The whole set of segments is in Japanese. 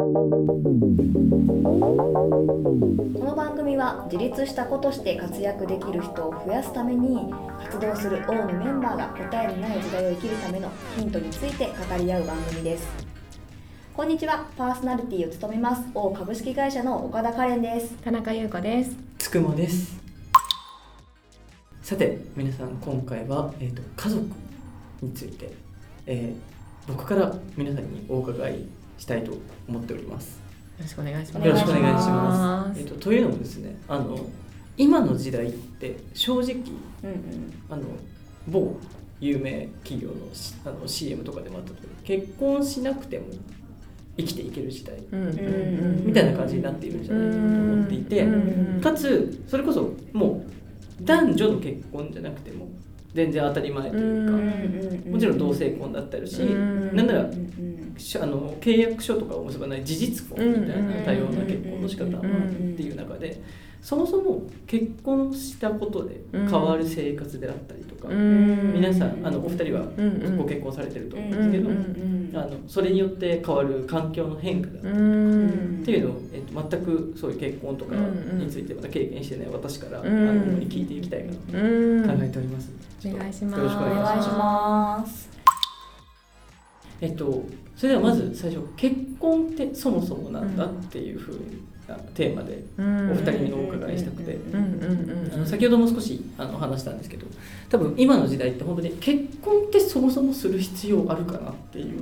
この番組は自立した子として活躍できる人を増やすために活動する王のメンバーが答えのない時代を生きるためのヒントについて語り合う番組です。こんにちはパーソナリティを務めます王株式会社の岡田カレンです。田中優子です。つくもです。さて皆さん今回は、えー、と家族について、えー僕から皆さんにお伺いしたいと思っております。よろしくお願いします。よろしくお願いします。えっと、というのもですねあの今の時代って正直うんうん。あの某有名企業のしあの CM とかでもあった通り結婚しなくても生きていける時代みたいな感じになっているんじゃないかなと思っていてうん。かつそれこそもう男女の結婚じゃなくても全然当たり前というか、うんもちろん同性婚だったりし、うん。なんならあの契約書とかを結ばない事実婚みたいな多様な結婚の仕方もあるっていう中でそもそも結婚したことで変わる生活であったりとか、うん。皆さんあのお二人はうんご結婚されてると思うんですけど、うんあのそれによって変わる環境の変化だったりうん。っていうのを、えっと、全くそういう結婚とかについてまだ経験してない私から、うんあの聞いていきたいかなとうん。考えております。お願いします。よろしくおお願いしまます。えっと、それではまず最初結婚ってそもそもなんだっていうふうなテーマでおお二人にお伺いしたくて。先ほども少しあの話したんですけど多分今の時代って本当に結婚ってそもそもする必要あるかなっていう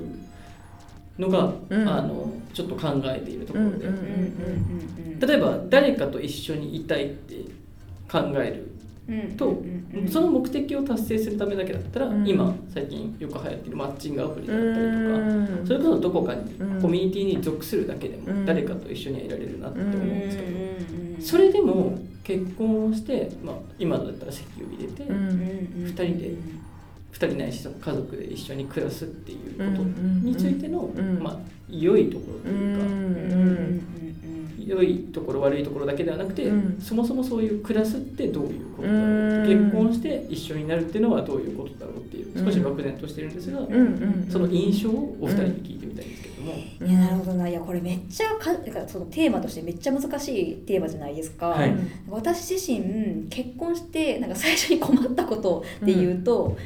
のが、うん。あのちょっと考えているところで、うん。例えば誰かと一緒にいたいって考えると、その目的を達成するためだけだったら、うん。今最近よく流行ってるマッチングアプリだったりとか、うん。それこそどこかにうん。コミュニティに属するだけでもうん。誰かと一緒にはいられるなって思うんですけど、うん。それでも結婚をして、まあ、今のだったら籍を入れて、うん。二人で2人ないしその家族で一緒に暮らすっていうことについての、うん。まあ、良いところとういうか、ん良いところ悪いところだけではなくて、うん。そもそもそういう暮らすってどういうことだろう、うん。結婚して一緒になるっていうのはどういうことだろうっていう少し漠然としてるんですが、うんうんその印象をお二人に聞いてみたいんですけども、いやなるほどな。いやこれめっちゃかかそのテーマとしてめっちゃ難しいテーマじゃないですか、はい。私自身結婚してなんか最初に困ったことで言うと、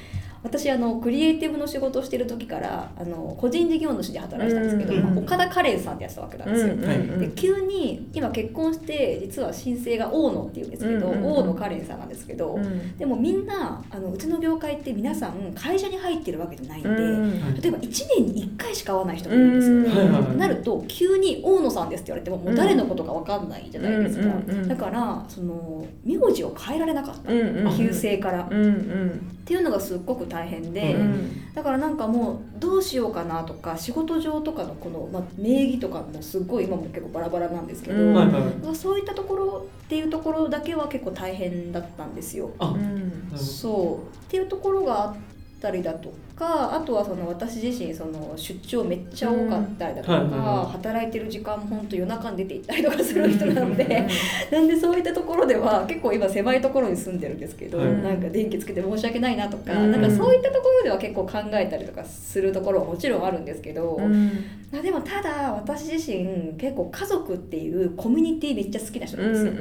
私あのクリエイティブの仕事をしてる時からあの個人事業主で働いてたんですけど、うんまあ岡田カレンさんってやってたわけなんですよ。はいで急に今結婚して実は申請が大野っていうんですけど、うんうんうん。大野カレンさんなんですけど、でもみんなあのうちの業界って皆さん会社に入ってるわけじゃないんで、例えば1年に1回しか会わない人がいるんですよ。ね。はいはいはい。なると急に「大野さんです」って言われてももう誰のことか分かんないじゃないですか、うんうんうんだからその名字を変えられなかった、旧姓から、っうんうんていうのがすっごく大変で、うん。だからなんかもうどうしようかなとか仕事上とかのこの、まあ、名義とかもすっごい今も結構バラバラなんですけど、うん。はいはいまあそういったところっていうところだけは結構大変だったんですよ。あ、なるほど。そう。っていうところがあったりだとかあとはその私自身その出張めっちゃ多かったりだとか、うん。はい。働いてる時間も本当夜中に出て行ったりとかする人なので、なんでそういったところでは結構今狭いところに住んでるんですけど、はい。なんか電気つけて申し訳ないなとか、うん。なんかそういったところでは結構考えたりとかするところはもちろんあるんですけど、まあでもただ私自身結構家族っていうコミュニティめっちゃ好きな人なんですよ。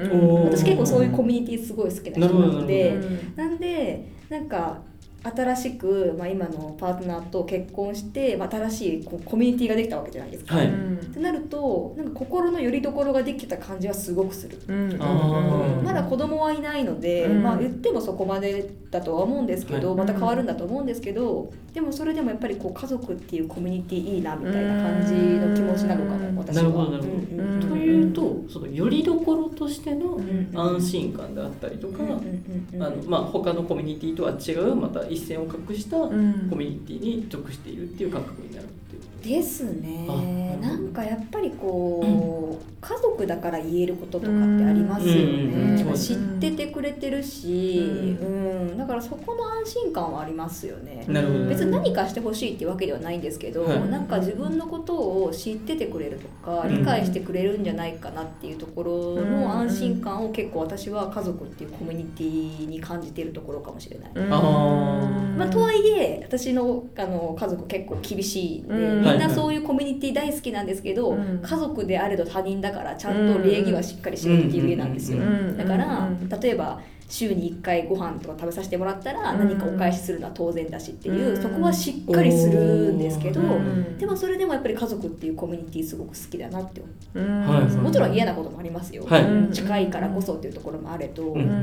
私結構そういうコミュニティすごい好きな人なので。ななんでなんか新しく、まあ、今のパートナーと結婚して、まあ、新しいこうコミュニティができたわけじゃないですか。はい。ってなるとなんか心の拠り所ができた感じはすごくする。あー。まだ子供はいないので、うん。まあ、言ってもそこまでだとは思うんですけど、はい。また変わるんだと思うんですけどでもそれでもやっぱりこう家族っていうコミュニティいいなみたいな感じの気持ちなのかうん。も私は。なるほどなるほど。うんうんうん。というとそのよりどころとしてのん安心感であったりとか、うんうんうんうん。あのまあ、他のコミュニティとは違うまた一線を画したコうん。ミュニティに属しているっていう感覚になるっていうですね。あなんかやっぱりこう、家族だから言えることとかってありますよね、知っててくれてるし、ううん。だからそこの安心感はありますよね、なるほど。別に何かしてほしいっていうわけではないんですけど、はい。なんか自分のことを知っててくれるとかうん。理解してくれるんじゃないかなっていうところの安心感を結構私は家族っていうコミュニティに感じているところかもしれない。まあ、とはいえ私のあの家族結構厳しいんで、うん。みんなそういうコミュニティ大好きなんですけど、うん。家族であれど他人だからちゃんと礼儀はしっかりしろっていう家なんですよ、うん。だから、うん。例えば週に1回ご飯とか食べさせてもらったらうん。何かお返しするのは当然だしっていう、うん。そこはしっかりするんですけど、うん。でもそれでもやっぱり家族っていうコミュニティすごく好きだなって思う、うん。はいもちろん嫌なこともありますよ、はい。うん近いからこそっていうところもあれど、うん。うん。うん。う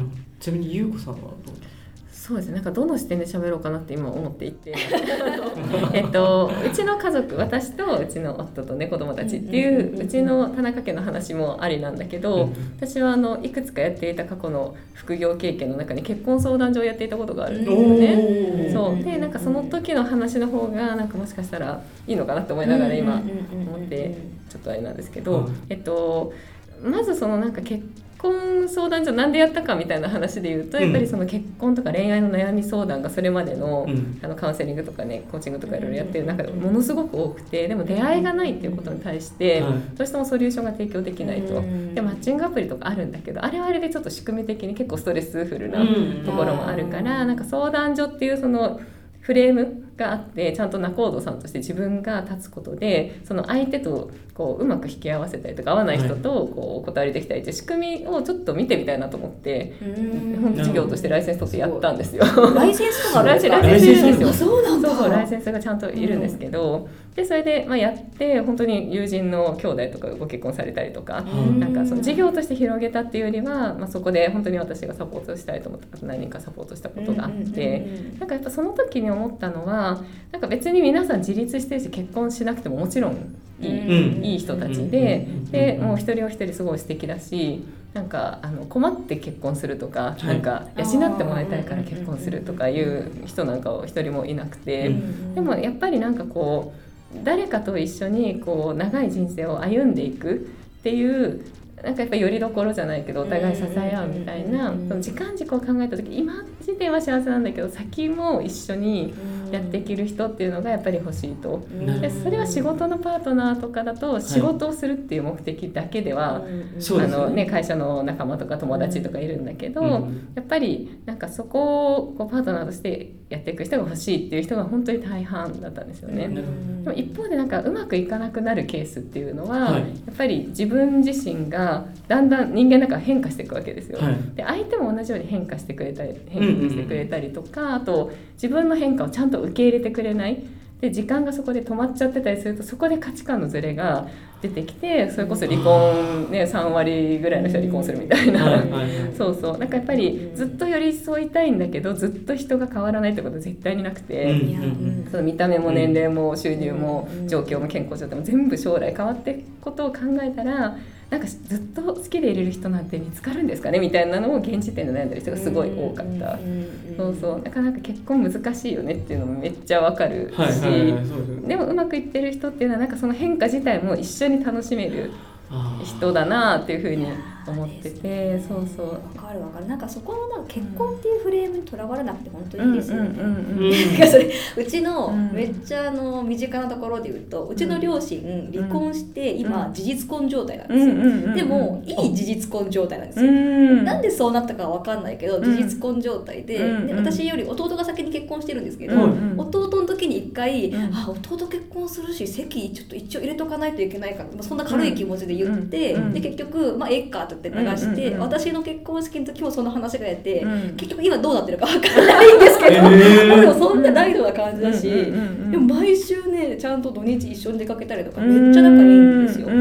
ん。ちなみに優子さんはどう？そうですね。なんかどの視点で喋ろうかなって今思っていて。えっとうちの家族私とうちの夫とね子供たちっていうんうちの田中家の話もありなんだけど、うん私はあのいくつかやっていた過去の副業経験の中に結婚相談所をやっていたことがあるんですよね。そう。でなんかその時の話の方がなんかもしかしたらいいのかなって思いながら今思ってちょっとあれなんですけど、うん。えっとまずそのなんか結婚相談所なんでやったかみたいな話で言うと、うん。やっぱりその結婚とか恋愛の悩み相談がそれまでの,、うん。あのカウンセリングとかねコーチングとかいろいろやってる中でものすごく多くてでも出会いがないっていうことに対して、はいどうしてもソリューションが提供できないと。でマッチングアプリとかあるんだけどあれはあれでちょっと仕組み的に結構ストレスフルなうん。ところもあるから、なんか相談所っていうそのフレームがあってちゃんと仲人さんとして自分が立つことでその相手とこううまく引き合わせたりとか合わない人とこうお断りできたりっていう仕組みをちょっと見てみたいなと思って本当事業としてライセンス取ってやったんですよ。ライセンスとかあるんですか？ライセンスいるんですよあそうなんだ。そうそうライセンスがちゃんといるんですけど、でそれで、まあ、やって本当に友人の兄弟とかご結婚されたりとか、うん。なんかその事業として広げたっていうよりは、まあ、そこで本当に私がサポートしたいと思った何人かサポートしたことがあって。なんかやっぱその時に思ったのはなんか別に皆さん自立してるし結婚しなくてももちろんいい,、うん。いい人たちで、でもう一人人お一人すごい素敵だしなんかあの困って結婚するとか、はい。なんか養ってもらいたいから結婚するとかいう人なんか一人もいなくて、うん。でもやっぱりなんかこう誰かと一緒にこう長い人生を歩んでいくっていうなんかやっぱりよりどころじゃないけどお互い支え合うみたいなうん。その時間軸を考えた時今時点は幸せなんだけど先も一緒にやっていける人っていうのがやっぱり欲しいと。でそれは仕事のパートナーとかだと仕事をするっていう目的だけでは、そうですね。あのね、会社の仲間とか友達とかいるんだけど、うんやっぱりなんかそこをこうパートナーとしてやっていく人が欲しいっていう人が本当に大半だったんですよね。でも一方でなんかうまくいかなくなるケースっていうのは、はい。やっぱり自分自身がだんだん人間だから変化していくわけですよ。はい。で相手も同じように変化してくれたり変化してくれたりとか、あと自分の変化をちゃんと受け入れてくれない。で時間がそこで止まっちゃってたりするとそこで価値観のズレが出てきてそれこそ離婚、ね、3割ぐらいの人は離婚するみたいな。そうそう。なんかやっぱりずっと寄り添いたいんだけどずっと人が変わらないってことは絶対になくて、その見た目も年齢も収入もうん。状況も健康状態も全部将来変わっていくことを考えたらなんかずっと好きでいれる人なんて見つかるんですかねみたいなのを現時点で悩んでる人がすごい多かった。そうそう。なかなか結婚難しいよねっていうのもめっちゃわかるし、でもうまくいってる人っていうのはなんかその変化自体も一緒に楽しめる人だなっていうふうに思っててそうそう。わかるわかる。なんかそこのなんか結婚っていうフレームにとらわれなくて本当にいいですよね、それうちのうん。めっちゃあの身近なところで言うとうちの両親離婚して今うん。事実婚状態なんうんですよ、でもいい事実婚状態なんですうよ、ん。なんでそうなったかは分かんないけどん事実婚状態で,、で私より弟が先に結婚してるんですけど、弟の時に一回、うん。あ弟結婚するし籍ちょっと一応入れとかないといけないから、まあ、そんな軽い気持ちで言って、うん。で結局、まあ、えって言って流して、うんうんうん。私の結婚式の時もその話がやって、うん。結局今どうなってるか分かんないんですけど、えー。ま あでもそんな大感じだし、うんうんうんうんでも毎週ねちゃんと土日一緒に出かけたりとかめっちゃ仲いいんですよ。で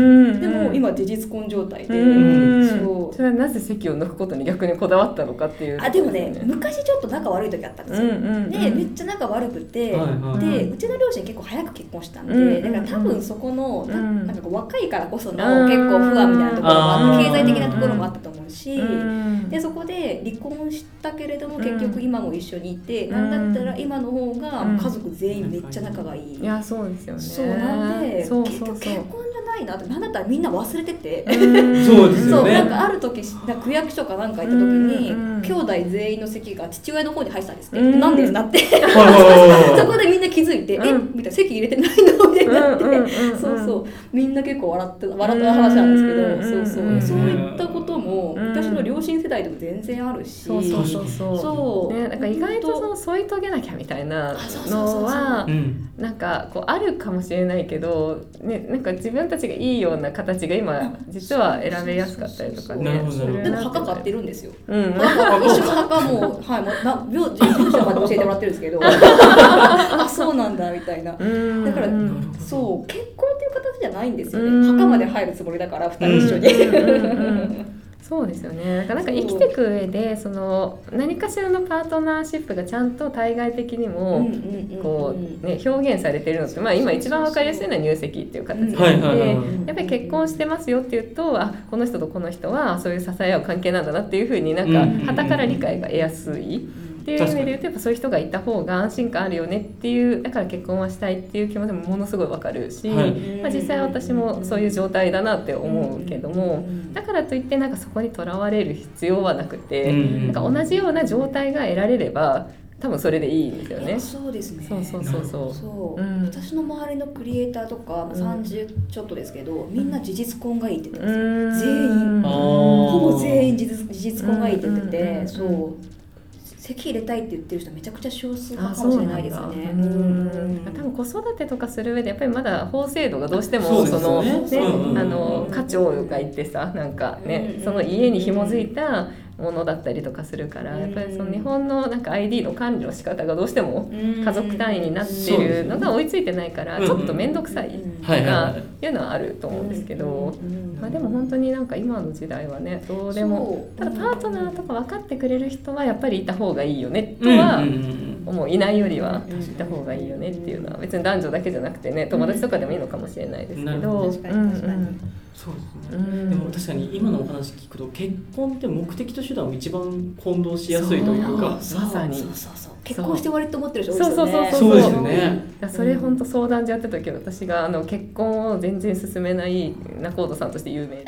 も今事実婚状態で、うんそう。それはなぜ席を抜くことに逆にこだわったのかっていうあでもね昔ちょっと仲悪い時あったんですよ。うんうんうん。でめっちゃ仲悪くて、はいはい。でうちの両親結構早く結婚したんで、うんだから多分そこの、なうん。なんかこう若いからこそのうん結構不安みたいなところもあって経済的なところもあったと思うし、うんでそこで離婚したけれどもうん。結局今も一緒にいて、うん。なんだったら今の方がうん家族全員めっちゃ仲がいい。いやそうですよね。そうなんでそう結局そうそう。結婚じゃないなってなんだったらみんな忘れてて。うん。そうですよね。そうなんかある時なんか区役所かなんか行った時に、うん。うん兄弟全員の席が父親の方に入ってたんですって、うん。なんでなって。そこでみんな気づいて「うん。えみたいな席入れてないの?」みたいになって、そうそう。みんな結構笑って笑った話なんですけど、うんそうそう、うん。そういったこともうん。私の両親世代でも全然あるし、そうそうそうそう。そう。ね、なんか意外とその添い遂げなきゃみたいなあそうそうそうそう。のはうんなんかこうあるかもしれないけど、ね、なんか自分たちがいいような形が今実は選べやすかったりとかねなるほどするでもな墓買ってるんですよ。うん。墓一緒の墓もはいもうな病住所まで教えてもらってるんですけど。あそうなんだみたいな。うん。だからうんそう結婚っていう形じゃないんですよね、うん。墓まで入るつもりだから二人一緒に、そうですよね。なんかなんか生きていく上でその何かしらのパートナーシップがちゃんと対外的にもこう、ね、表現されてるのって、まあ、今一番わかりやすいのは入籍っていう形で、やっぱり結婚してますよっていうとあこの人とこの人はそういう支え合う関係なんだなっていうふうになんかうん。傍から理解が得やすい。っていう意味で言うとやっぱそういう人がいた方が安心感あるよねっていうだから結婚はしたいっていう気持ちもものすごいわかるし、はい。まあ、実際私もそういう状態だなって思うけどもだからといってなんかそこにとらわれる必要はなくて、うんなんか同じような状態が得られれば多分それでいいんですよね。そうですね。そうそうそうそう。そう、うん。私の周りのクリエイターとか、まあ、30ちょっとですけど、みんな事実婚がいいって言ってますよ、全員。ほぼ全員事実事実婚がいいって言ってて、うんうんうんうん。そう籍入れたいって言ってる人めちゃくちゃ少数あ派かもしれないですそうね。多分子育てとかする上でやっぱりまだ法制度がどうしてもそのよねあの家長がいてさなんかねうん。その家に紐づいたものだったりとかするからやっぱりその日本のなんか ID の管理の仕方がどうしても家族単位になってるのが追いついてないからうん。ちょっと面倒くさいとかいいうのはあると思うんですけど。うん。まあ、でも本当になんか今の時代はねどうでもただパートナーとか分かってくれる人はやっぱりいた方がいいよねとうんはうんうん。思う。いないよりはうんいた方がいいよねっていうのは別に男女だけじゃなくてね友達とかでもいいのかもしれないですけど。ほど確かに確かにそうですね、うん。でも確かに今のお話聞くと結婚って目的と手段を一番混同しやすいというか。そう。まさに。そうそうそう結婚して終わりって思ってる人多いですよね。そうそうね。それ本当相談所やってた時私があの結婚を全然進めない仲人さんとして有名で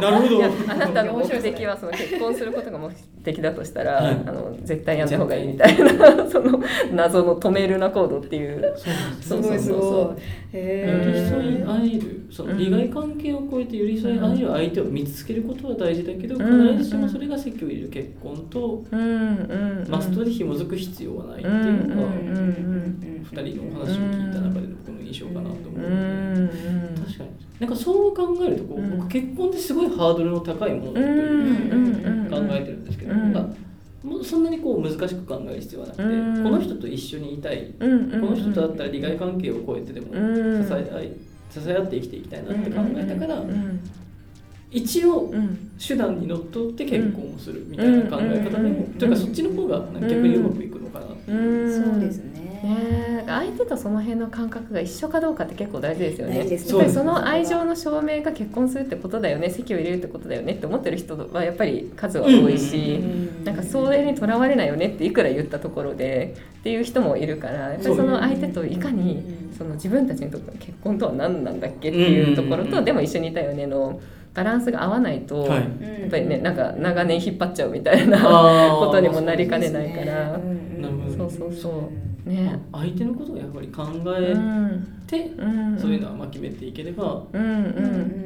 なるほど。いやあなたの目的はその結婚することが目的だとしたら、はい。あの絶対やんだ方がいいみたいなその謎の止めるなコードっていう。そうそうそうそうそう。寄り添いへ合える。その利害関係を超えて寄り添い合える相手を見つけることは大事だけど、うん。必ずしもそれが籍を入れる結婚とうん。マストで紐づく必要はないっていうのがうん。うん。うん。2人のお話を聞いた中での僕の印象かなと思うの確かに。なんかそう考えるとこう、うん。僕結婚ってすごいハードルの高いものだといううん考えてるんですけど、うん。なんかもうそんなにこう難しく考える必要はなくて、うん。この人と一緒にいたい、この人とだったら利害関係を超えてでもうん。支え合い支え合って生きていきたいなって考えたから、うん一応うん。手段にのっとって結婚をするみたいな考え方でも、うんというかそっちの方が逆にうまくいくのかなって。いう。うん。そうですね。ね。え相手とその辺の感覚が一緒かどうかって結構大事ですよね。大事ですやっぱりその愛情の証明が結婚するってことだよね。籍を入れるってことだよねって思ってる人はやっぱり数は多いし、なんかそれにとらわれないよねっていくら言ったところでっていう人もいるからやっぱりその相手といかにその自分たちにとっての結婚とは何なんだっけっていうところうんうんうん。とでも一緒にいたよねのバランスが合わないと、はい。やっぱりねなんか長年引っ張っちゃうみたいな ことにもなりかねないから。そうそうそうね。相手のことをやっぱり考うえんて、うん。そういうのはまあ決めていければ、うんうん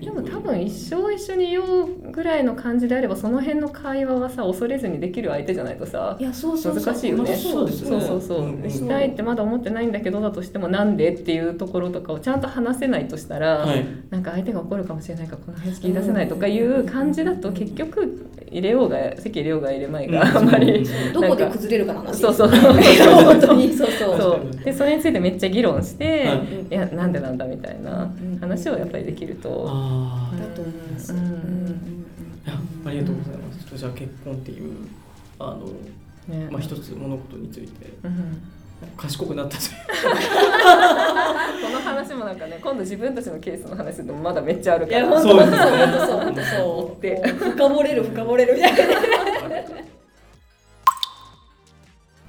でも多分一生一緒にいようぐらいの感じであればその辺の会話はさ恐れずにできる相手じゃないとさいやそうそうそう。難しいよね。そうですよね。そうそうそう、うんうん。したいってまだ思ってないんだけどだとしてもなんでっていうところとかをちゃんと話せないとしたら、はい。なんか相手が怒るかもしれないからこの話聞き出せないとかいう感じだと結局入れようが席入れようが入れまいがあんまりどこで崩れるかの話そうそう。本当に。そうそう。そうでそれについてめっちゃ議論して、はいい、やなんでなんだみたいな話をやっぱりできると。あだと思います。あ、いやありがとうございます。じゃあ結婚っていうあのね。まあ一つ物事についてうん賢くなったという。この話もなんかね今度自分たちのケースの話でもまだめっちゃあるいやから本当そう本当そう。本当そう。追って。深掘れる深掘れるみたいな。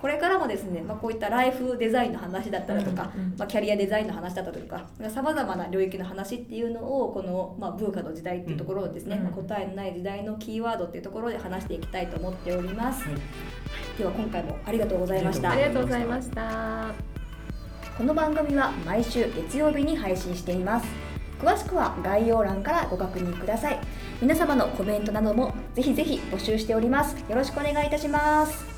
これからもですね、まあ、こういったライフデザインの話だったりとか、うんうんまあ、キャリアデザインの話だったりとかさまざまな領域の話っていうのをこの、まあ、ブーカの時代っていうところをですね、うん。まあ、答えのない時代のキーワードっていうところで話していきたいと思っております、はい。では今回もありがとうございました。ありがとうございました。この番組は毎週月曜日に配信しています。詳しくは概要欄からご確認ください。皆様のコメントなどもぜひぜひ募集しております。よろしくお願いいたします